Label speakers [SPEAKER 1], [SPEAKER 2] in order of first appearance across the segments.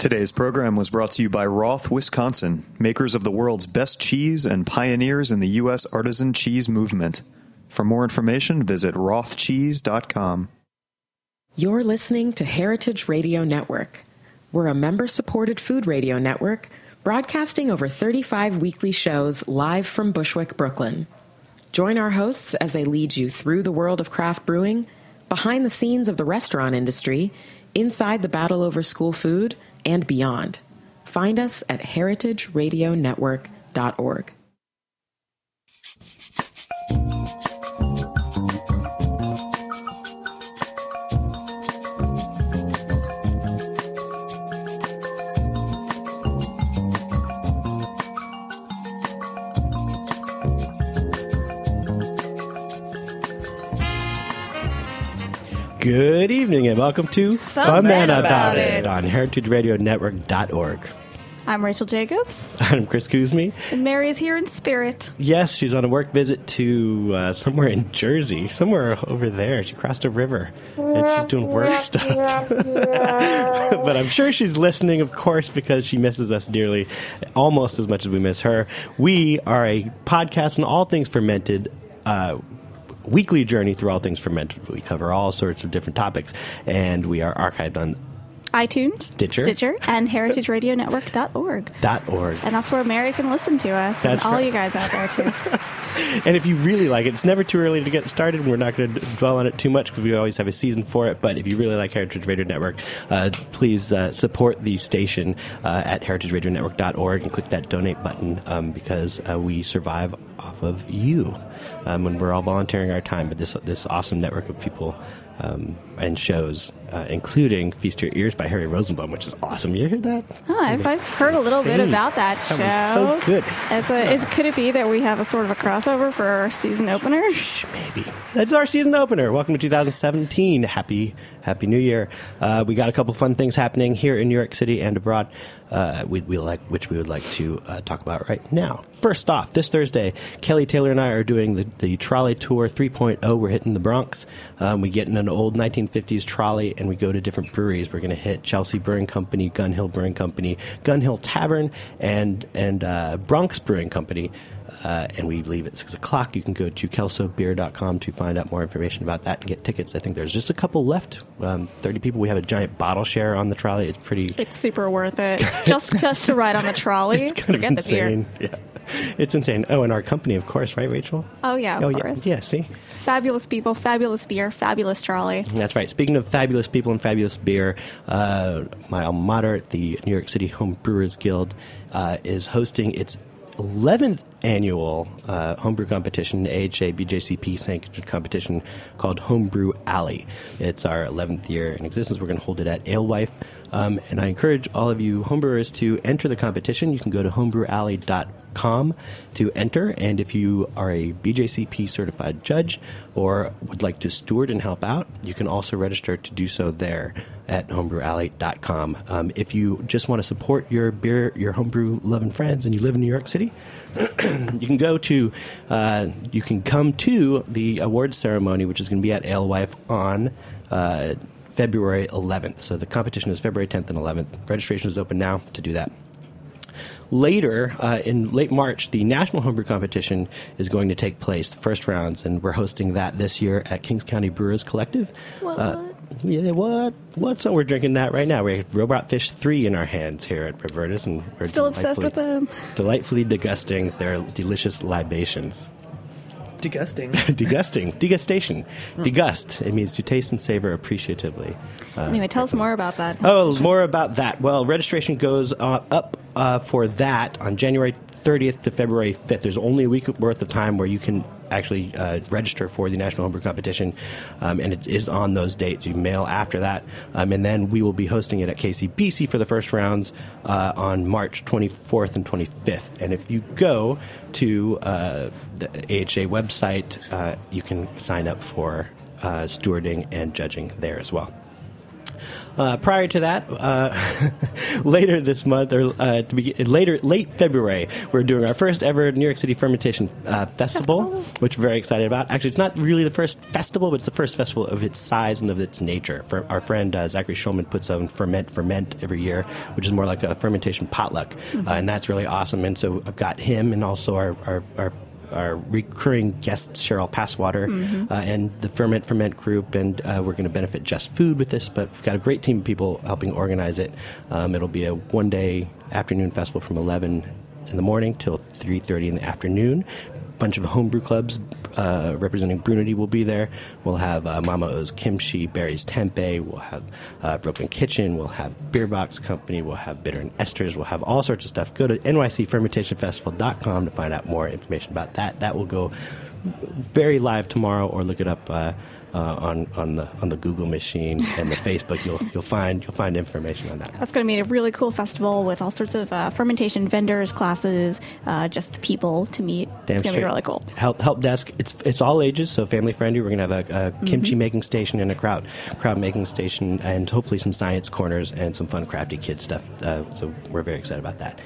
[SPEAKER 1] Today's program was brought to you by Roth, Wisconsin, makers of the world's best cheese and pioneers in the U.S. artisan cheese movement. For more information, visit rothcheese.com.
[SPEAKER 2] You're listening to Heritage Radio Network. We're a member supported food radio network broadcasting over 35 weekly shows live from Bushwick, Brooklyn. Join our hosts as they lead you through the world of craft brewing, behind the scenes of the restaurant industry, inside the battle over school food, and beyond. Find us at heritageradionetwork.org.
[SPEAKER 3] Good evening and welcome to
[SPEAKER 4] Ferment About It.
[SPEAKER 3] on heritageradionetwork.org.
[SPEAKER 4] I'm Rachel Jacobs,
[SPEAKER 3] I'm Chris Cuzme.
[SPEAKER 4] and Mary is here in spirit.
[SPEAKER 3] Yes, she's on a work visit to uh, somewhere in Jersey, somewhere over there. She crossed a river and she's doing work stuff. but I'm sure she's listening, of course, because she misses us dearly, almost as much as we miss her. We are a podcast on all things fermented. Uh, weekly journey through all things fermented. We cover all sorts of different topics, and we are archived on
[SPEAKER 4] iTunes,
[SPEAKER 3] Stitcher.
[SPEAKER 4] Stitcher, and heritageradionetwork.org.
[SPEAKER 3] Dot .org.
[SPEAKER 4] And that's where Mary can listen to us
[SPEAKER 3] That's
[SPEAKER 4] and all
[SPEAKER 3] right.
[SPEAKER 4] you guys out there too.
[SPEAKER 3] And if you really like it, it's never too early to get started. We're not going to dwell on it too much because we always have a season for it. But if you really like Heritage Radio Network, uh, please uh, support the station uh, at heritageradionetwork.org and click that donate button um, because uh, we survive off of you um, when we're all volunteering our time. But this this awesome network of people. Um, and shows, uh, including Feast Your Ears by Harry Rosenblum, which is awesome. You heard that?
[SPEAKER 4] Huh, I've, I've heard a little bit about that
[SPEAKER 3] That
[SPEAKER 4] show.
[SPEAKER 3] so good.
[SPEAKER 4] It's a, is, could it be that we have a sort of a crossover for our season opener?
[SPEAKER 3] Maybe. That's our season opener. Welcome to 2017. Happy Happy New Year. Uh, we got a couple fun things happening here in New York City and abroad, uh, we, we like, which we would like to uh, talk about right now. First off, this Thursday, Kelly Taylor and I are doing the, the Trolley Tour 3.0. We're hitting the Bronx. Um, we get in an old 1950s trolley and we go to different breweries. We're going to hit Chelsea Brewing Company, Gun Hill Brewing Company, Gun Hill Tavern, and, and uh, Bronx Brewing Company uh, and we leave at 6 o'clock. You can go to kelsobeer.com to find out more information about that and get tickets. I think there's just a couple left. Um, 30 people. We have a giant bottle share on the trolley. It's pretty.
[SPEAKER 4] It's super worth it. just just to ride on the trolley.
[SPEAKER 3] It's kind of
[SPEAKER 4] Forget the beer.
[SPEAKER 3] insane. Yeah. It's insane. Oh, and our company, of course, right, Rachel?
[SPEAKER 4] Oh yeah, of
[SPEAKER 3] oh, yeah.
[SPEAKER 4] course.
[SPEAKER 3] Yeah, see?
[SPEAKER 4] Fabulous people, fabulous beer, fabulous trolley.
[SPEAKER 3] That's right. Speaking of fabulous people and fabulous beer, uh, my alma mater, the New York City Home Brewers Guild, uh, is hosting its 11th annual uh, homebrew competition, AHA BJCP sanctioned competition called Homebrew Alley. It's our 11th year in existence. We're going to hold it at Alewife. Um, and I encourage all of you homebrewers to enter the competition. You can go to to enter. And if you are a BJCP certified judge or would like to steward and help out, you can also register to do so there at homebrewalley.com. Um, if you just want to support your beer, your homebrew loving friends, and you live in New York City, you can go to, uh, you can come to the awards ceremony, which is going to be at Alewife on uh, February 11th. So the competition is February 10th and 11th. Registration is open now to do that. Later, uh, in late March, the National Homebrew Competition is going to take place, the first rounds, and we're hosting that this year at Kings County Brewers Collective. Uh, yeah, what? What? So we're drinking that right now. We have Robot Fish 3 in our hands here at Roberta's, and we're
[SPEAKER 4] Still obsessed with them.
[SPEAKER 3] Delightfully degusting their delicious libations.
[SPEAKER 5] Degusting.
[SPEAKER 3] Degusting. Degustation. Degust. It means to taste and savor appreciatively. Uh,
[SPEAKER 4] Anyway, tell us more about that.
[SPEAKER 3] Oh, more about that. Well, registration goes uh, up uh, for that on January 30th to February 5th. There's only a week worth of time where you can actually uh, register for the National Homebrew Competition, um, and it is on those dates. You mail after that, um, and then we will be hosting it at KCBC for the first rounds uh, on March 24th and 25th. And if you go to uh, the AHA website, uh, you can sign up for uh, stewarding and judging there as well. Uh, prior to that, uh, later this month or uh, to be, later late February, we're doing our first ever New York City Fermentation uh, Festival, which we're very excited about. Actually, it's not really the first festival, but it's the first festival of its size and of its nature. For our friend uh, Zachary Schulman puts on Ferment Ferment every year, which is more like a fermentation potluck, uh, and that's really awesome. And so I've got him and also our our, our our recurring guest Cheryl Passwater uh, and the Ferment Ferment group, and uh, we're going to benefit Just Food with this. But we've got a great team of people helping organize it. Um, it'll be a one-day afternoon festival from 11 in the morning till 3:30 in the afternoon. Bunch of homebrew clubs uh, representing Brunity will be there. We'll have uh, Mama O's Kimchi, Barry's Tempeh. We'll have uh, Brooklyn Kitchen. We'll have Beer Box Company. We'll have Bitter and Esters. We'll have all sorts of stuff. Go to nycfermentationfestival.com to find out more information about that. That will go very live tomorrow, or look it up uh, on on the on the Google machine and the Facebook. You'll you'll find you'll find information on that.
[SPEAKER 4] That's going to be a really cool festival with all sorts of uh, fermentation vendors, classes, uh, just people to meet.
[SPEAKER 3] Damn
[SPEAKER 4] it's going to be really cool.
[SPEAKER 3] Help help desk. It's it's all ages, so family friendly. We're gonna have a, a kimchi making station and a kraut kraut making station, and hopefully some science corners and some fun crafty kid stuff. Uh, so we're very excited about that.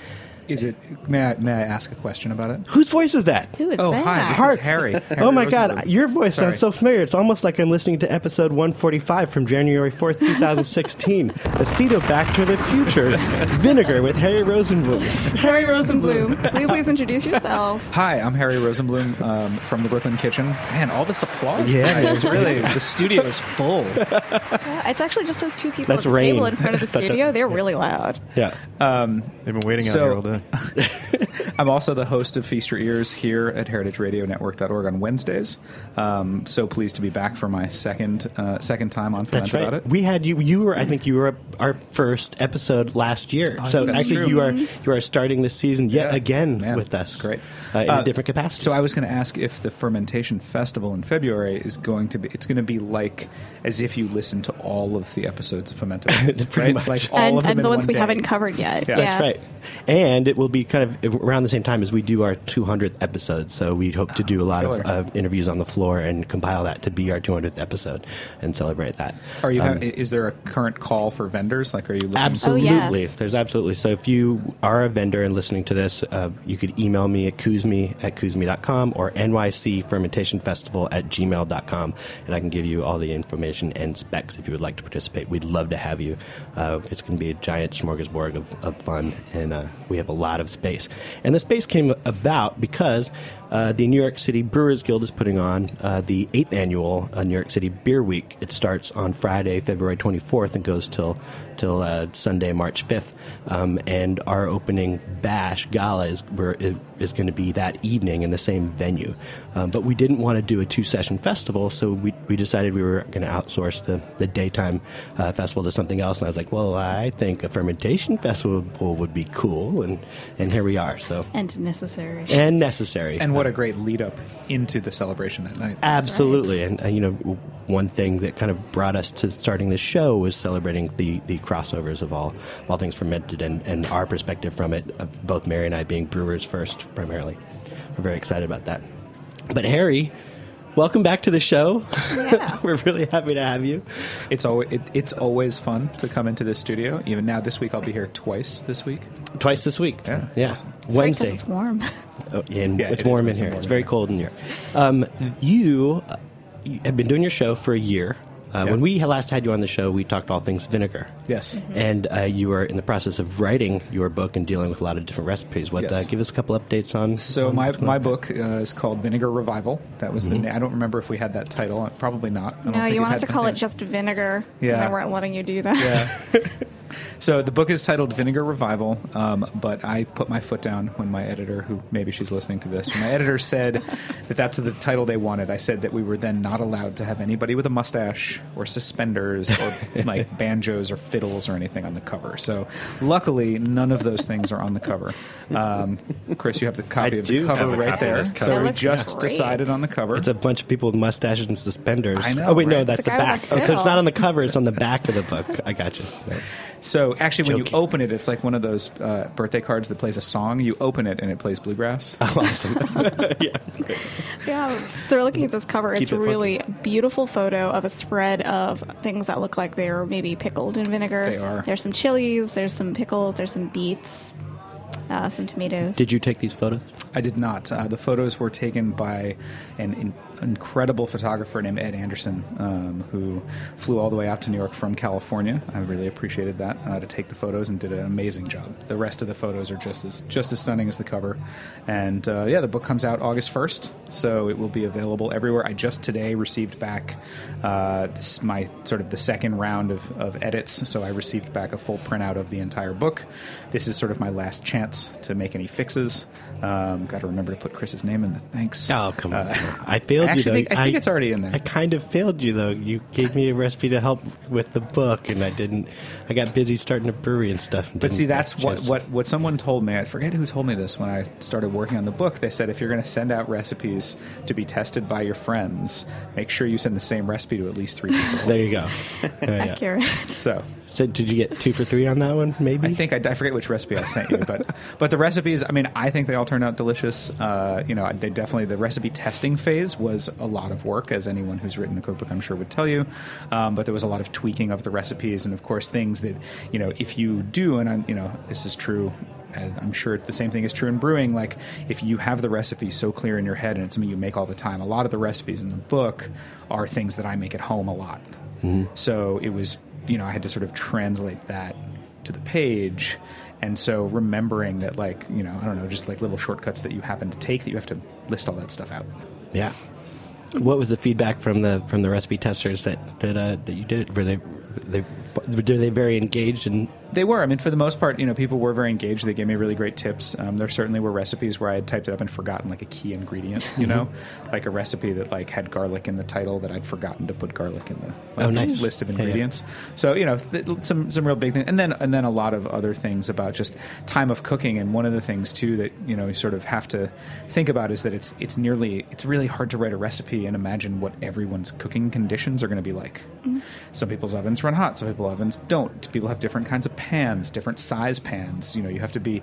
[SPEAKER 6] Is it? May I may I ask a question about it?
[SPEAKER 3] Whose voice is that?
[SPEAKER 4] Who is
[SPEAKER 6] oh,
[SPEAKER 4] that?
[SPEAKER 6] hi, this
[SPEAKER 3] Hark.
[SPEAKER 6] is Harry. Harry
[SPEAKER 3] oh my God, your voice
[SPEAKER 6] Sorry.
[SPEAKER 3] sounds so familiar. It's almost like I'm listening to episode 145 from January 4th, 2016. Aceto Back to the Future, Vinegar with Harry Rosenblum.
[SPEAKER 4] Harry Rosenblum. Will you please introduce yourself?
[SPEAKER 6] Hi, I'm Harry Rosenblum um, from the Brooklyn Kitchen. Man, all this applause
[SPEAKER 3] Yeah.
[SPEAKER 6] tonight is really the studio is full.
[SPEAKER 4] Yeah, it's actually just those two people
[SPEAKER 3] That's
[SPEAKER 4] at the table in front of the studio. They're really loud.
[SPEAKER 3] Yeah.
[SPEAKER 1] They've been waiting
[SPEAKER 6] So-
[SPEAKER 1] out here all day.
[SPEAKER 6] I'm also the host of Feast Your Ears here at heritageradionetwork.org on Wednesdays. Um, so pleased to be back for my second uh, second time on Ferment
[SPEAKER 3] That's right.
[SPEAKER 6] About It.
[SPEAKER 3] We had you. You were, I think, you were our first episode last year.
[SPEAKER 6] I
[SPEAKER 3] so actually,
[SPEAKER 6] true.
[SPEAKER 3] you are you are starting this season yet
[SPEAKER 6] Yeah.
[SPEAKER 3] again
[SPEAKER 6] Man,
[SPEAKER 3] with us.
[SPEAKER 6] Great.
[SPEAKER 3] uh, in
[SPEAKER 6] Uh,
[SPEAKER 3] a different capacity.
[SPEAKER 6] So I was going to ask if the fermentation festival in February is going to be. It's going to be like as if you listen to all of the episodes of Fermented,
[SPEAKER 3] Pretty
[SPEAKER 6] right?
[SPEAKER 3] much.
[SPEAKER 6] Like all
[SPEAKER 4] and
[SPEAKER 6] of them
[SPEAKER 4] and the ones
[SPEAKER 6] one
[SPEAKER 4] we
[SPEAKER 6] day.
[SPEAKER 4] haven't covered yet.
[SPEAKER 6] Yeah.
[SPEAKER 4] Yeah,
[SPEAKER 3] That's right. And it will be kind of around the same time as we do our 200th episode. So we hope to do a lot of uh, interviews on the floor and compile that to be our 200th episode and celebrate that.
[SPEAKER 6] Are you?
[SPEAKER 3] Um,
[SPEAKER 6] have, is there a current call for vendors? Like, are you looking?
[SPEAKER 3] Absolutely.
[SPEAKER 4] Oh, yes.
[SPEAKER 3] There's absolutely. So if you are a vendor and listening to this, uh, you could email me at cuzme at cuzme.com or NYC Fermentation Festival at gmail.com and I can give you all the information and specs if you would like to participate. We'd love to have you. Uh, it's going to be a giant smorgasbord of, of fun and uh, we have a lot of space. And the space came about because uh, the New York City Brewers Guild is putting on uh, the eighth annual uh, New York City Beer Week. It starts on Friday, February 24th, and goes till till uh, Sunday, March 5th. Um, and our opening bash gala is is, is going to be that evening in the same venue. Um, but we didn't want to do a two session festival, so we, we decided we were going to outsource the the daytime uh, festival to something else. And I was like, well, I think a fermentation festival would be cool, and and here we are. So
[SPEAKER 4] And necessary.
[SPEAKER 3] and necessary.
[SPEAKER 6] and what a great lead up into the celebration that night.
[SPEAKER 3] Absolutely, and uh, you know, w- one thing that kind of brought us to starting this show was celebrating the, the crossovers of all of all things fermented and, and our perspective from it. Of both Mary and I being brewers first, primarily, we're very excited about that. But Harry, welcome back to the show.
[SPEAKER 4] Yeah.
[SPEAKER 3] we're really happy to have you.
[SPEAKER 6] It's always it, it's always fun to come into this studio. Even now, this week I'll be here twice. This week,
[SPEAKER 3] Twice this week.
[SPEAKER 6] Yeah, it's
[SPEAKER 3] yeah.
[SPEAKER 6] awesome.
[SPEAKER 4] It's
[SPEAKER 3] Wednesday.
[SPEAKER 4] It's warm.
[SPEAKER 3] Oh, yeah, and
[SPEAKER 6] Yeah,
[SPEAKER 3] it's
[SPEAKER 6] it is
[SPEAKER 3] warm in
[SPEAKER 6] nice
[SPEAKER 3] here.
[SPEAKER 6] warm
[SPEAKER 3] It's very cold in here. Um, you, uh, you have been doing your show for a year. Uh,
[SPEAKER 6] Yeah.
[SPEAKER 3] When we last had you on the show, we talked all things vinegar.
[SPEAKER 6] yes.
[SPEAKER 3] And uh, you are in the process of writing your book and dealing with a lot of different recipes. What?
[SPEAKER 6] Yes.
[SPEAKER 3] Uh, give us a couple updates on.
[SPEAKER 6] So
[SPEAKER 3] on
[SPEAKER 6] my my book uh, is called Vinegar Revival. That was the na- I don't remember if we had that title. Probably not. I don't
[SPEAKER 4] No,
[SPEAKER 6] think
[SPEAKER 4] you wanted to
[SPEAKER 6] that
[SPEAKER 4] call it just vinegar.
[SPEAKER 6] Yeah.
[SPEAKER 4] And they weren't letting you do that.
[SPEAKER 6] Yeah. so the book is titled Vinegar Revival, um, but I put my foot down when my editor, who maybe she's listening to this, when my editor said that that's the title they wanted. I said that we were then not allowed to have anybody with a mustache or suspenders or like banjos or fiddles or anything on the cover. So luckily, none of those things are on the cover. Um, Chris, you have the copy
[SPEAKER 3] I
[SPEAKER 6] of the cover right there.
[SPEAKER 3] cover.
[SPEAKER 6] So
[SPEAKER 4] It
[SPEAKER 6] we just
[SPEAKER 4] great.
[SPEAKER 6] decided on the cover.
[SPEAKER 3] It's a bunch of people with mustaches and suspenders.
[SPEAKER 6] I know,
[SPEAKER 3] Oh wait, no, that's
[SPEAKER 4] It's
[SPEAKER 3] the back.
[SPEAKER 4] with
[SPEAKER 3] Oh, so it's not on the cover; it's on the back of the book. I got you. Right.
[SPEAKER 6] So actually, when
[SPEAKER 3] Joking.
[SPEAKER 6] you open it, it's like one of those uh, birthday cards that plays a song. You open it and it plays bluegrass.
[SPEAKER 3] Oh, awesome. yeah.
[SPEAKER 4] Yeah. So we're looking at this cover.
[SPEAKER 3] Keep
[SPEAKER 4] it's
[SPEAKER 3] it
[SPEAKER 4] a
[SPEAKER 3] funky.
[SPEAKER 4] really beautiful photo of a spread of things that look like they're maybe pickled in vinegar.
[SPEAKER 6] They are.
[SPEAKER 4] There's some chilies. There's some pickles. There's some beets. Uh, some tomatoes.
[SPEAKER 3] Did you take these photos?
[SPEAKER 6] I did not. Uh, the photos were taken by an in- incredible photographer named Ed Anderson, um, who flew all the way out to New York from California. I really appreciated that uh, to take the photos and did an amazing job. The rest of the photos are just as just as stunning as the cover. And uh, yeah, the book comes out August first, so it will be available everywhere. I just today received back uh, this, my sort of the second round of, of edits, so I received back a full printout of the entire book. This is sort of my last chance to make any fixes. Um, Got to remember to put Chris's name in the thanks.
[SPEAKER 3] Oh, come on.
[SPEAKER 6] Uh,
[SPEAKER 3] I failed
[SPEAKER 6] I actually
[SPEAKER 3] you, though.
[SPEAKER 6] think- I think it's already in there.
[SPEAKER 3] I kind of failed you, though. You gave me a recipe to help with the book, and I didn't. I got busy starting a brewery and stuff. and
[SPEAKER 6] But see, that's what, what, what someone told me. I forget who told me this when I started working on the book. They said if you're going to send out recipes to be tested by your friends, make sure you send the same recipe to at least three people.
[SPEAKER 3] There you go. Yeah, yeah.
[SPEAKER 4] Accurate.
[SPEAKER 6] so
[SPEAKER 3] So, did you get two for three on that one? Maybe.
[SPEAKER 6] I think I, I forget which recipe I sent you, but but the recipes. I mean, I think they all turned out delicious. Uh, you know, they definitely the recipe testing phase was a lot of work, as anyone who's written a cookbook, I'm sure, would tell you. Um, but there was a lot of tweaking of the recipes, and of course, things that you know, if you do, and I'm, you know, this is true. I'm sure the same thing is true in brewing. Like, if you have the recipe so clear in your head and it's something you make all the time, a lot of the recipes in the book are things that I make at home a lot. So it was, you know, I had to sort of translate that to the page. And so remembering that, like, you know, I don't know, just like little shortcuts that you happen to take that you have to list all that stuff out.
[SPEAKER 3] Yeah. What was the feedback from the from the recipe testers that that uh, that you did it? Were they they were they very engaged and
[SPEAKER 6] They were. I mean, for the most part, you know, people were very engaged. They gave me really great tips. Um, there certainly were recipes where I had typed it up and forgotten like a key ingredient. You know, like a recipe that like had garlic in the title that I'd forgotten to put garlic in the like,
[SPEAKER 3] Oh, nice.
[SPEAKER 6] list of
[SPEAKER 3] Yeah, yeah.
[SPEAKER 6] ingredients. So you know, th- some some real big things, and then and then a lot of other things about just time of cooking. And one of the things too that you know you sort of have to think about is that it's it's nearly it's really hard to write a recipe and imagine what everyone's cooking conditions are going to be like. Some people's ovens run hot, some ovens don't. People have different kinds of pans, different size pans. You know, you have to be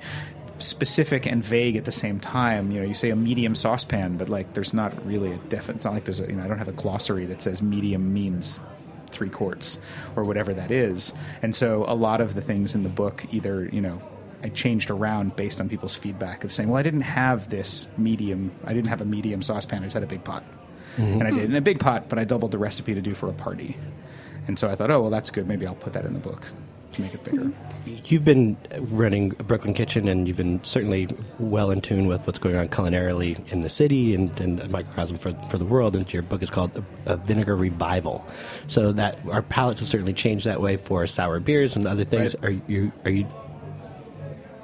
[SPEAKER 6] specific and vague at the same time. You know, you say a medium saucepan, but like there's not really a definite. It's not like there's a you know I don't have a glossary that says medium means three quarts or whatever that is. And so a lot of the things in the book either you know. I changed around based on people's feedback of saying, "Well, I didn't have this medium. I didn't have a medium saucepan. I just had a big pot." Mm-hmm. and I did in a big pot, but I doubled the recipe to do for a party. And so I thought, oh well, that's good. Maybe I'll put that in the book to make it bigger.
[SPEAKER 3] You've been running Brooklyn Kitchen, and you've been certainly well in tune with what's going on culinarily in the city and, and microcosm for, for the world. And your book is called a, a Vinegar Revival. So that our palates have certainly changed that way for sour beers and other things.
[SPEAKER 6] Right.
[SPEAKER 3] Are you? Are you?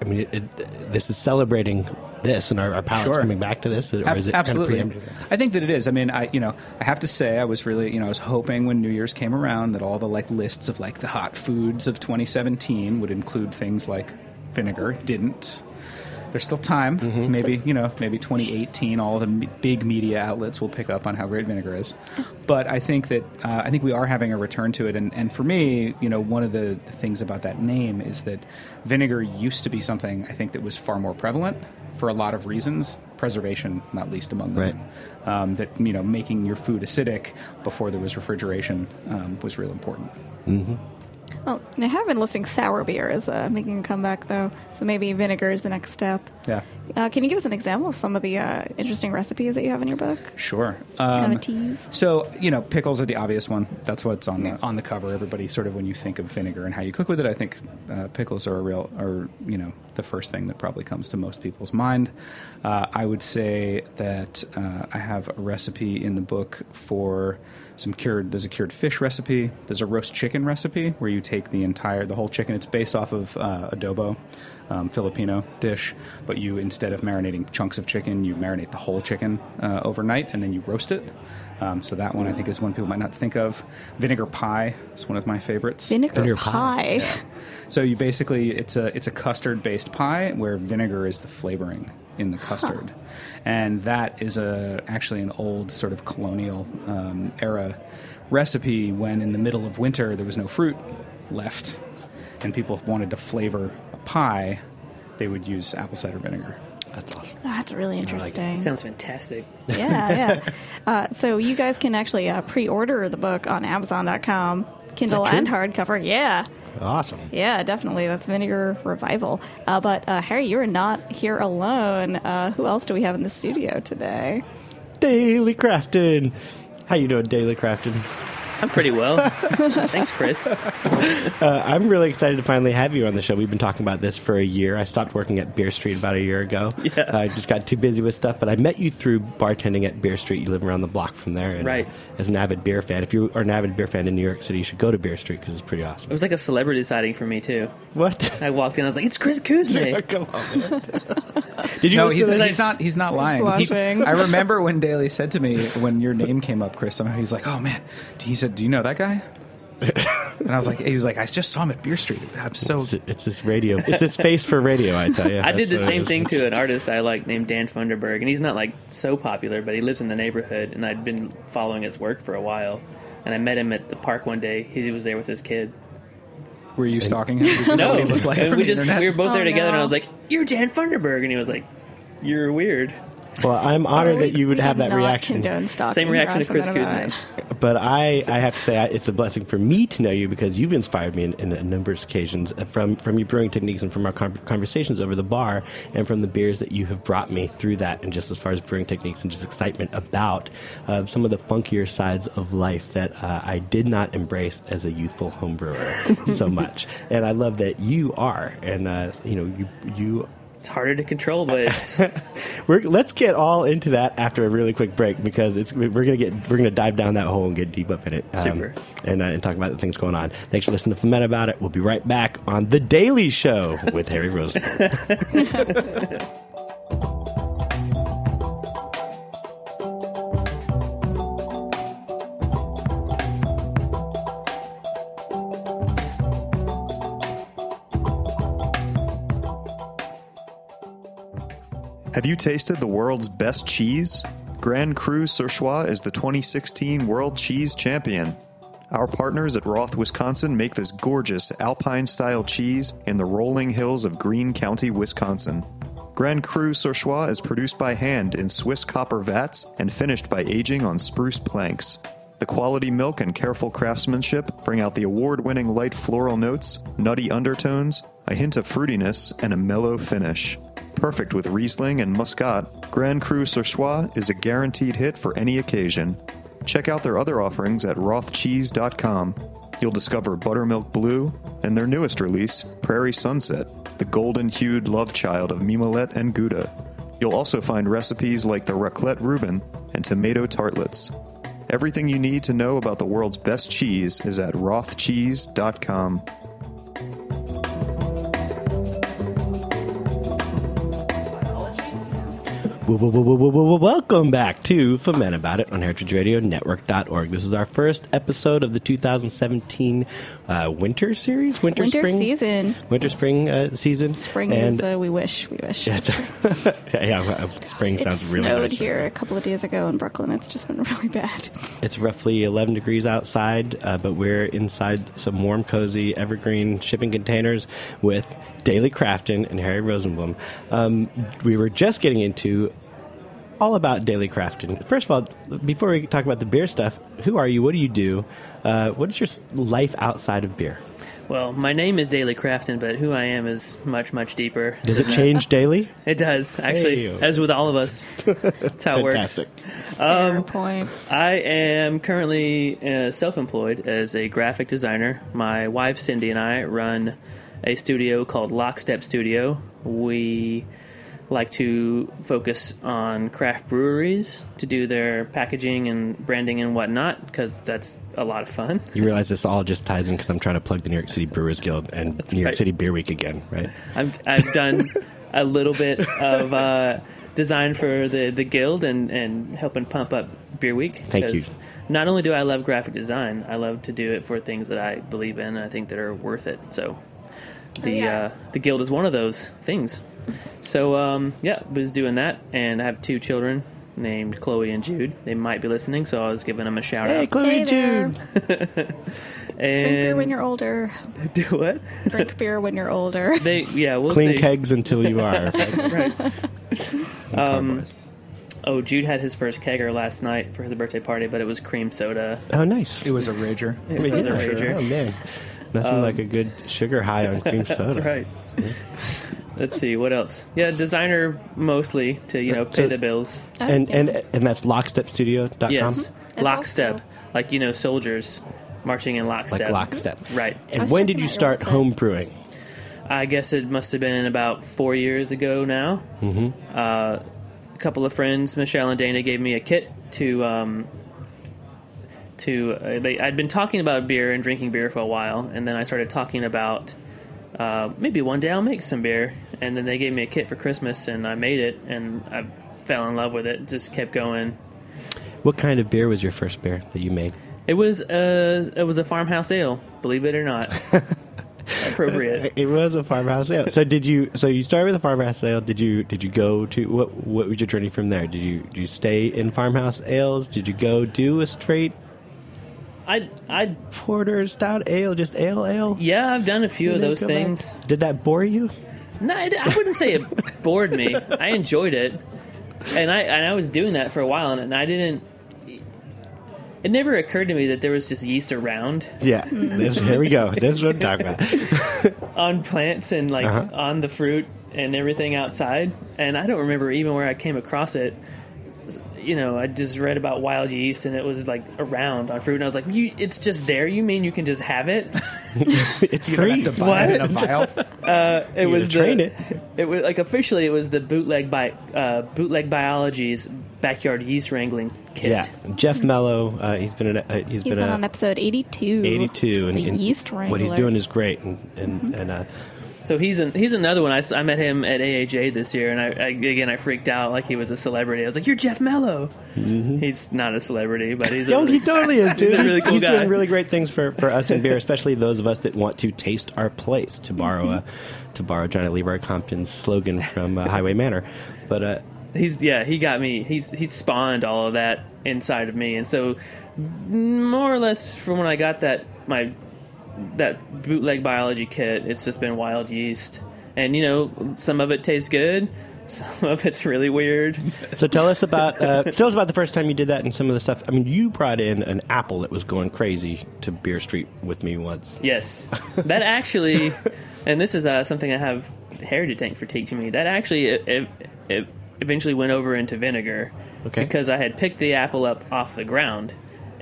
[SPEAKER 3] I mean, it, it, this is celebrating this, and our, our palates
[SPEAKER 6] Sure.
[SPEAKER 3] coming back to this, or
[SPEAKER 6] Ab-
[SPEAKER 3] is it
[SPEAKER 6] Absolutely.
[SPEAKER 3] kind of?
[SPEAKER 6] I think that it is. I mean, I you know, I have to say, I was really you know, I was hoping when New Year's came around that all the like lists of like the hot foods of 2017 would include things like vinegar. It didn't. There's still time.
[SPEAKER 3] Mm-hmm.
[SPEAKER 6] Maybe you know, maybe 2018, all the big media outlets will pick up on how great vinegar is. But I think that uh, I think we are having a return to it. And, and for me, you know, one of the, things about that name is that vinegar used to be something I think that was far more prevalent for a lot of reasons, preservation not least among them. Um, that you know, making your food acidic before there was refrigeration um, was real important.
[SPEAKER 4] Oh, and I have been listing sour beer as uh, making a comeback, though. So maybe vinegar is the next step.
[SPEAKER 6] Yeah.
[SPEAKER 4] Uh, can you give us an example of some of the uh, interesting recipes that you have in your book?
[SPEAKER 6] Sure.
[SPEAKER 4] kind
[SPEAKER 6] Um,
[SPEAKER 4] of tease.
[SPEAKER 6] So you know, pickles are the obvious one. That's what's on the on the cover. Everybody sort of when you think of vinegar and how you cook with it, I think uh, pickles are a real are you know the first thing that probably comes to most people's mind. Uh, I would say that uh, I have a recipe in the book for some cured. There's a cured fish recipe. There's a roast chicken recipe where you take the entire the whole chicken. It's based off of uh, adobo. Um, Filipino dish, but you instead of marinating chunks of chicken, you marinate the whole chicken uh, overnight and then you roast it. Um, so that one I think is one people might not think of. Vinegar pie is one of my favorites.
[SPEAKER 4] Vinegar,
[SPEAKER 3] Vinegar
[SPEAKER 4] pie.
[SPEAKER 3] pie.
[SPEAKER 6] So you basically it's a it's a custard based pie where vinegar is the flavoring in the custard, and that is a actually an old sort of colonial um, era recipe when in the middle of winter there was no fruit left. and people wanted to flavor a pie, they would use apple cider vinegar.
[SPEAKER 3] That's awesome.
[SPEAKER 4] That's really interesting.
[SPEAKER 5] Sounds fantastic.
[SPEAKER 4] yeah, yeah. Uh, so you guys can actually uh, pre-order the book on Amazon.com, Kindle and hardcover. Yeah,
[SPEAKER 3] Awesome.
[SPEAKER 4] yeah, definitely. That's Vinegar Revival. Uh, but uh, Harry, you are not here alone. Uh, who else do we have in the studio today?
[SPEAKER 3] Daly Crafton. How you doing, Daly Crafton?
[SPEAKER 5] I'm pretty well. Thanks, Chris.
[SPEAKER 3] Uh, I'm really excited to finally have you on the show. We've been talking about this for a year. I stopped working at Beer Street about a year ago.
[SPEAKER 5] Yeah.
[SPEAKER 3] I just got too busy with stuff, but I met you through bartending at Beer Street. You live around the block from there. And,
[SPEAKER 5] Right.
[SPEAKER 3] uh, as an avid beer fan, if you are an avid beer fan in New York City, you should go to Beer Street because it's pretty awesome.
[SPEAKER 5] It was like a celebrity sighting for me too.
[SPEAKER 3] What?
[SPEAKER 5] I walked in, I was like, "It's Chris Cuzme."
[SPEAKER 3] Come on. Did you
[SPEAKER 6] No,
[SPEAKER 3] listen
[SPEAKER 6] he's,
[SPEAKER 3] to
[SPEAKER 6] he's not. He's not lying. He-
[SPEAKER 4] blushing.
[SPEAKER 6] I remember when Daly said to me when your name came up, Chris. Somehow he's like, "Oh man," he said, "Do you know that guy?" and I was like, "He was like, I just saw him at Beer Street. I'm so."
[SPEAKER 3] It's, it's this radio. It's this face for radio. I tell you.
[SPEAKER 5] I did the
[SPEAKER 3] That's what it
[SPEAKER 5] same thing to an artist I like named Dan Funderburgh, and he's not like so popular, but he lives in the neighborhood, and I'd been following his work for a while. And I met him at the park one day. He was there with his kid.
[SPEAKER 6] Were you stalking him? Did you
[SPEAKER 5] No,
[SPEAKER 6] he looked like
[SPEAKER 5] and we just
[SPEAKER 6] internet?
[SPEAKER 5] we were both
[SPEAKER 4] Oh,
[SPEAKER 5] there together, and I was like, "You're Dan Funderburgh," and he was like, "You're weird."
[SPEAKER 3] Well, I'm honored that you would
[SPEAKER 4] We
[SPEAKER 3] have that
[SPEAKER 4] not
[SPEAKER 3] reaction.
[SPEAKER 4] Condone stalking
[SPEAKER 5] Same reaction to Chris
[SPEAKER 4] on Forget Cuzme.
[SPEAKER 3] But I, I have to say, I, it's a blessing for me to know you because you've inspired me in, in a number of occasions uh, from from your brewing techniques and from our con- conversations over the bar and from the beers that you have brought me through that. And just as far as brewing techniques and just excitement about uh, some of the funkier sides of life that uh, I did not embrace as a youthful home brewer so much. And I love that you are. And uh, you know, you you
[SPEAKER 5] It's harder to control, but it's
[SPEAKER 3] we're, let's get all into that after a really quick break because it's we're gonna get we're gonna dive down that hole and get deep up in it. um,
[SPEAKER 5] Super.
[SPEAKER 3] and, uh, and talk about the things going on. Thanks for listening to Ferment About It. We'll be right back on the Daily Show with Harry Rosenthal.
[SPEAKER 1] Have you tasted the world's best cheese? Grand Cru Surchoix is the 2016 World Cheese Champion. Our partners at Roth, Wisconsin make this gorgeous alpine style cheese in the rolling hills of Green County, Wisconsin. Grand Cru Surchoix is produced by hand in Swiss copper vats and finished by aging on spruce planks. The quality milk and careful craftsmanship bring out the award winning light floral notes, nutty undertones, a hint of fruitiness, and a mellow finish. Perfect with Riesling and Muscat, Grand Cru Surchoix is a guaranteed hit for any occasion. Check out their other offerings at rothcheese.com. You'll discover Buttermilk Blue and their newest release, Prairie Sunset, the golden hued love child of Mimolette and Gouda. You'll also find recipes like the raclette Reuben and tomato tartlets. Everything you need to know about the world's best cheese is at rothcheese.com.
[SPEAKER 3] Welcome back to Ferment About It on heritageradionetwork.org. This is our first episode of the 2017 uh, winter series, winter,
[SPEAKER 4] Winter
[SPEAKER 3] spring
[SPEAKER 4] season.
[SPEAKER 3] winter spring uh, season.
[SPEAKER 4] Spring
[SPEAKER 3] and
[SPEAKER 4] is, uh, we wish, we wish.
[SPEAKER 3] yeah, yeah, spring
[SPEAKER 4] it
[SPEAKER 3] sounds really
[SPEAKER 4] snowed
[SPEAKER 3] nice.
[SPEAKER 4] here a couple of days ago in Brooklyn. It's just been really bad.
[SPEAKER 3] It's roughly 11 degrees outside, uh, but we're inside some warm, cozy, evergreen shipping containers with Daly Crafton and Harry Rosenblum. Um, we were just getting into all about Daly Crafton. First of all, before we talk about the beer stuff, who are you? What do you do? Uh, what is your life outside of beer?
[SPEAKER 5] well, my name is Daly Crafton, but who I am is much much deeper.
[SPEAKER 3] Does it change daily?
[SPEAKER 5] It does actually,
[SPEAKER 3] Hey.
[SPEAKER 5] as with all of us. That's how it works.
[SPEAKER 3] Fantastic.
[SPEAKER 4] Fair point.
[SPEAKER 5] I am currently uh, self-employed as a graphic designer. My wife Cindy and I run a studio called Lockstep Studio. We like to focus on craft breweries to do their packaging and branding and whatnot because that's a lot of fun.
[SPEAKER 3] You realize this all just ties in because I'm trying to plug the New York City Brewers Guild and New York
[SPEAKER 5] right.
[SPEAKER 3] City Beer Week again, right?
[SPEAKER 5] I've, I've done a little bit of uh, design for the, the guild and, and helping pump up Beer Week.
[SPEAKER 3] Thank you.
[SPEAKER 5] 'Cause Not only do I love graphic design, I love to do it for things that I believe in and I think that are worth it. So the
[SPEAKER 4] yeah.
[SPEAKER 5] uh, the guild is one of those things. So um, yeah, was doing that, and I have two children named Chloe and Jude. They might be listening, so I was giving them a shout
[SPEAKER 3] Hey,
[SPEAKER 5] out.
[SPEAKER 3] Chloe
[SPEAKER 4] Hey there.
[SPEAKER 3] Jude.
[SPEAKER 5] And
[SPEAKER 4] Drink beer when you're older.
[SPEAKER 5] do what?
[SPEAKER 4] Drink beer when you're older.
[SPEAKER 5] They yeah, we'll
[SPEAKER 3] Clean
[SPEAKER 5] see.
[SPEAKER 3] kegs until you are.
[SPEAKER 5] right. Um, oh, Jude had his first kegger last night for his birthday party, but it was cream soda.
[SPEAKER 3] oh, nice.
[SPEAKER 6] It was a rager.
[SPEAKER 5] It was a
[SPEAKER 3] Yeah,
[SPEAKER 5] rager.
[SPEAKER 3] Oh man, nothing like a good sugar high on cream soda.
[SPEAKER 5] That's right. Let's see what else. Yeah, designer mostly to you
[SPEAKER 3] So-
[SPEAKER 5] know pay
[SPEAKER 3] so-
[SPEAKER 5] the bills.
[SPEAKER 3] And
[SPEAKER 4] Yeah.
[SPEAKER 3] and and that's lockstepstudio.com.
[SPEAKER 5] Yes,
[SPEAKER 4] It's
[SPEAKER 5] lockstep,
[SPEAKER 4] also-
[SPEAKER 5] like you know soldiers marching in lockstep.
[SPEAKER 3] Like lockstep.
[SPEAKER 5] Right.
[SPEAKER 3] And
[SPEAKER 4] was
[SPEAKER 3] when did you start
[SPEAKER 4] your website.
[SPEAKER 3] home brewing?
[SPEAKER 5] I guess it must have been about four years ago now. Mm-hmm. Uh, a couple of friends, Michelle and Dana, gave me a kit to. Um, to uh, they, I'd been talking about beer and drinking beer for a while, and then I started talking about uh, maybe one day I'll make some beer. And then they gave me a kit for Christmas, and I made it, and I fell in love with it. Just kept going.
[SPEAKER 3] What kind of beer was your first beer that you made?
[SPEAKER 5] It was uh, it was a farmhouse ale, believe it or not. Appropriate.
[SPEAKER 3] It was a farmhouse ale. So did you? So you started with a farmhouse ale. Did you? Did you go to what? What was your journey from there? Did you? Did you stay in farmhouse ales? Did you go do a straight
[SPEAKER 5] I I
[SPEAKER 3] porter stout ale? Just ale ale?
[SPEAKER 5] yeah, I've done a few of those
[SPEAKER 3] back?
[SPEAKER 5] things.
[SPEAKER 3] Did that bore you?
[SPEAKER 5] No, I, I wouldn't say it bored me. I enjoyed it, and I and I was doing that for a while, and, and I didn't. It never occurred to me that there was just yeast around
[SPEAKER 3] Yeah. This, here we go. This is what I'm talking about.
[SPEAKER 5] on plants and like
[SPEAKER 3] Uh-huh.
[SPEAKER 5] on the fruit and everything outside. And I don't remember even where I came across it. S- You know, I just read about wild yeast and it was like around on fruit, and I was like, you, "It's just there. You mean you can just have it?"
[SPEAKER 3] It's
[SPEAKER 6] You don't
[SPEAKER 3] free.
[SPEAKER 6] have to buy it in a vial.
[SPEAKER 5] It
[SPEAKER 3] You
[SPEAKER 5] was
[SPEAKER 3] gotta train
[SPEAKER 5] the,
[SPEAKER 3] it.
[SPEAKER 5] It was like officially, it was the bootleg by uh, bootleg biology's backyard yeast wrangling kit.
[SPEAKER 3] Yeah. Jeff Mello. Uh, he's been. An, uh, he's
[SPEAKER 4] He's
[SPEAKER 3] been,
[SPEAKER 4] been
[SPEAKER 3] a,
[SPEAKER 4] on episode 82.
[SPEAKER 3] 82 and,
[SPEAKER 4] the
[SPEAKER 3] and
[SPEAKER 4] yeast
[SPEAKER 3] what he's doing is great and and, and uh,
[SPEAKER 5] So he's an, he's another one. I, I met him at AAJ this year, and I, I again I freaked out like he was a celebrity. I was like, "You're Jeff Mello." He's not a celebrity, but he's a
[SPEAKER 3] he totally is, dude.
[SPEAKER 5] He's really cool
[SPEAKER 3] he's doing really great things for, for us in beer, especially those of us that want to taste our place. To borrow a, to borrow Johnny Leroy Compton's slogan from uh, Highway Manor, but uh,
[SPEAKER 5] he's yeah he got me. He's he's spawned all of that inside of me, and so more or less from when I got that my that bootleg biology kit, it's just been wild yeast, and you know some of it tastes good. Some of it's really weird.
[SPEAKER 3] so tell us about uh, tell us about the first time you did that and some of the stuff. I mean, you brought in an apple that was going crazy to Beer Street with me once.
[SPEAKER 5] Yes, that actually, and this is uh, something I have Harry to thank for teaching me. That actually it, it, it eventually went over into vinegar
[SPEAKER 3] Okay.
[SPEAKER 5] because I had picked the apple up off the ground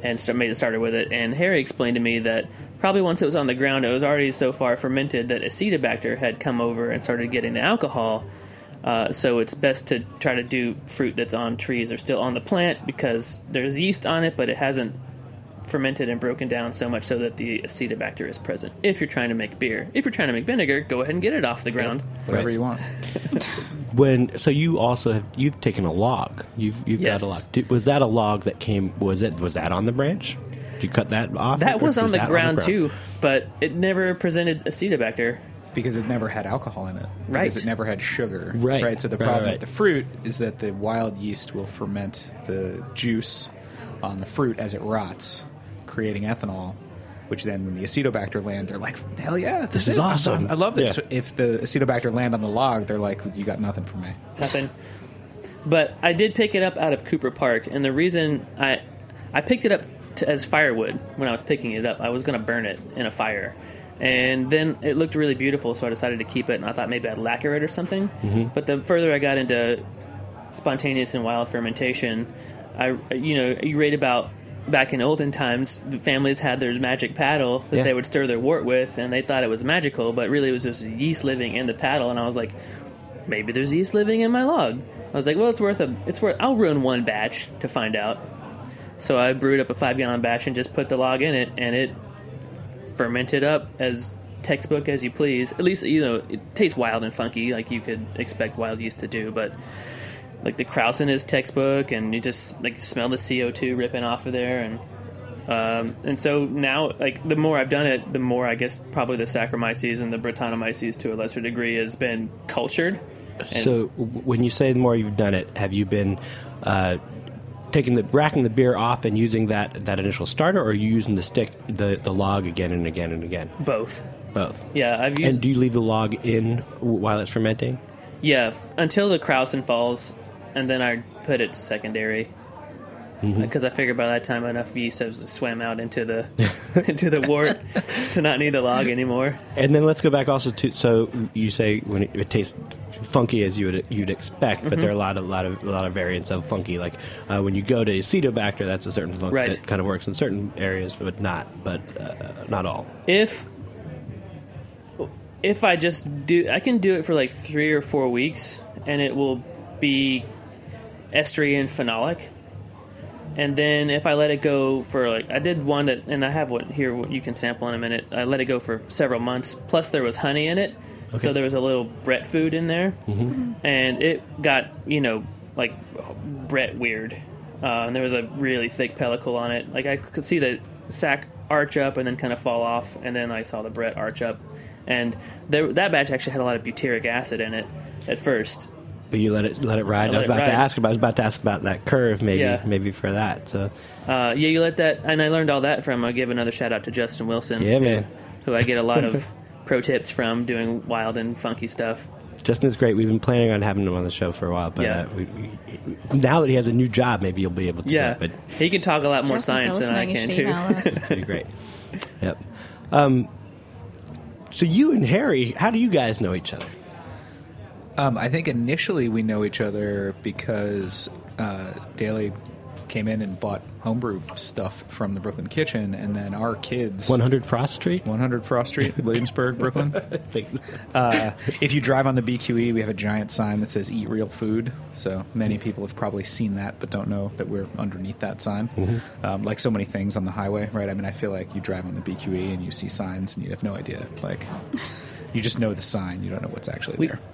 [SPEAKER 5] and made it started with it. And Harry explained to me that probably once it was on the ground, it was already so far fermented that acetobacter had come over and started getting the alcohol. Uh, so it's best to try to do fruit that's on trees or still on the plant because there's yeast on it, but it hasn't fermented and broken down so much so that the acetobacter is present. If you're trying to make beer, if you're trying to make vinegar, go ahead and get it off the ground.
[SPEAKER 6] Whatever
[SPEAKER 3] Right.
[SPEAKER 6] you want.
[SPEAKER 3] When so you also have you've taken a log. You've you've
[SPEAKER 5] Yes.
[SPEAKER 3] got a log. Was that a log that came? Was it was that on the branch? Did you cut that off?
[SPEAKER 5] That
[SPEAKER 3] Or
[SPEAKER 5] was on the,
[SPEAKER 3] that
[SPEAKER 5] ground too, but it never presented acetobacter.
[SPEAKER 6] because it never had alcohol in it.
[SPEAKER 5] Right.
[SPEAKER 6] Because it never had sugar.
[SPEAKER 3] Right.
[SPEAKER 6] Right. So the problem
[SPEAKER 3] right.
[SPEAKER 6] with the fruit is that the wild yeast will ferment the juice on the fruit as it rots, creating ethanol. Which then, when the acetobacter land, they're like, "Hell yeah,
[SPEAKER 3] This
[SPEAKER 6] is
[SPEAKER 3] is awesome."
[SPEAKER 6] I love this."
[SPEAKER 3] Yeah.
[SPEAKER 6] If the acetobacter land on the log, they're like, "You got nothing for me."
[SPEAKER 5] Nothing. But I did pick it up out of Cooper Park, and the reason I I picked it up to, as firewood when I was picking it up, I was going to burn it in a fire, and then it looked really beautiful, so I decided to keep it, and I thought maybe I'd lacquer it or something. Mm-hmm. But the further I got into spontaneous and wild fermentation, I you know you read about back in olden times, the families had their magic paddle that
[SPEAKER 3] Yeah.
[SPEAKER 5] they would stir their wort with, and they thought it was magical, but really it was just yeast living in the paddle. And I was like, maybe there's yeast living in my log. I was like, well, it's worth a, it's worth. I'll ruin one batch to find out. So I brewed up a five gallon batch and just put the log in it, and it fermented up as textbook as you please. At least you know it tastes wild and funky, like you could expect wild yeast to do, but. Like the Krausen is textbook, and you just like smell the CO two ripping off of there, and um, and so now, like the more I've done it, the more I guess probably the Saccharomyces and the Brettanomyces to a lesser degree has been cultured. And-
[SPEAKER 3] So when you say the more you've done it, have you been uh, taking the racking the beer off and using that that initial starter, or are you using the stick the the log again and again and again?
[SPEAKER 5] Both.
[SPEAKER 3] Both.
[SPEAKER 5] Yeah, I've used
[SPEAKER 3] And do you leave the log in while it's fermenting?
[SPEAKER 5] yeah f- until the krausen falls, and then I put it to secondary
[SPEAKER 3] Mm-hmm.
[SPEAKER 5] because I figured by that time enough yeast has swam out into the into the wort to not need the log anymore.
[SPEAKER 3] And then let's go back also to so you say when it, it tastes funky as you would you'd expect, but
[SPEAKER 5] Mm-hmm.
[SPEAKER 3] there are a lot of lot of a lot of variants of funky. Like uh, when you go to Acetobacter, that's a certain funk
[SPEAKER 5] Right.
[SPEAKER 3] that kind of works in certain areas, but not but uh, not all.
[SPEAKER 5] If if I just do, I can do it for like three or four weeks, and it will be estery and phenolic. And then if I let it go for like I did one that, and I have one here what you can sample in a minute. I let it go for several months. Plus there was honey in it, so there was a little Brett food in there, and it got you know like Brett weird. Uh, and there was a really thick pellicle on it. Like I could see the sac arch up and then kind of fall off, and then I saw the Brett arch up. And there, that batch actually had a lot of butyric acid in it at first.
[SPEAKER 3] But you let it let it ride. I,
[SPEAKER 5] I
[SPEAKER 3] was
[SPEAKER 5] let it
[SPEAKER 3] about to ask about I was about to ask about that curve, maybe
[SPEAKER 5] Yeah.
[SPEAKER 3] maybe for that. So
[SPEAKER 5] Uh, yeah, you let that, and I learned all that from. I give another shout out to Justin Wilson.
[SPEAKER 3] Yeah, man.
[SPEAKER 5] Who, who I get a lot of pro tips from doing wild and funky stuff.
[SPEAKER 3] Justin is great. We've been planning on having him on the show for a while, but
[SPEAKER 5] Yeah.
[SPEAKER 3] uh, we, we, now that he has a new job, maybe you'll be able to.
[SPEAKER 5] Yeah,
[SPEAKER 3] do it,
[SPEAKER 5] he can talk a lot more
[SPEAKER 4] Justin,
[SPEAKER 5] science than I can too.
[SPEAKER 4] email
[SPEAKER 3] pretty great. Yep. Um, so you and Harry, how do you guys know each other?
[SPEAKER 6] Um, I think initially we know each other because uh, Daly came in and bought homebrew stuff from the Brooklyn Kitchen, and then our kids.
[SPEAKER 3] 100 Frost Street.
[SPEAKER 6] 100 Frost Street, Williamsburg, Brooklyn. Uh, if you drive on the BQE, we have a giant sign that says "Eat Real Food." So many people have probably seen that, but don't know that we're underneath that sign. Um, like so many things on the highway, right? I mean, I feel like you drive on the BQE and you see signs and you have no idea. Like, you just know the sign, you don't know what's actually
[SPEAKER 5] We,
[SPEAKER 6] there.
[SPEAKER 5] we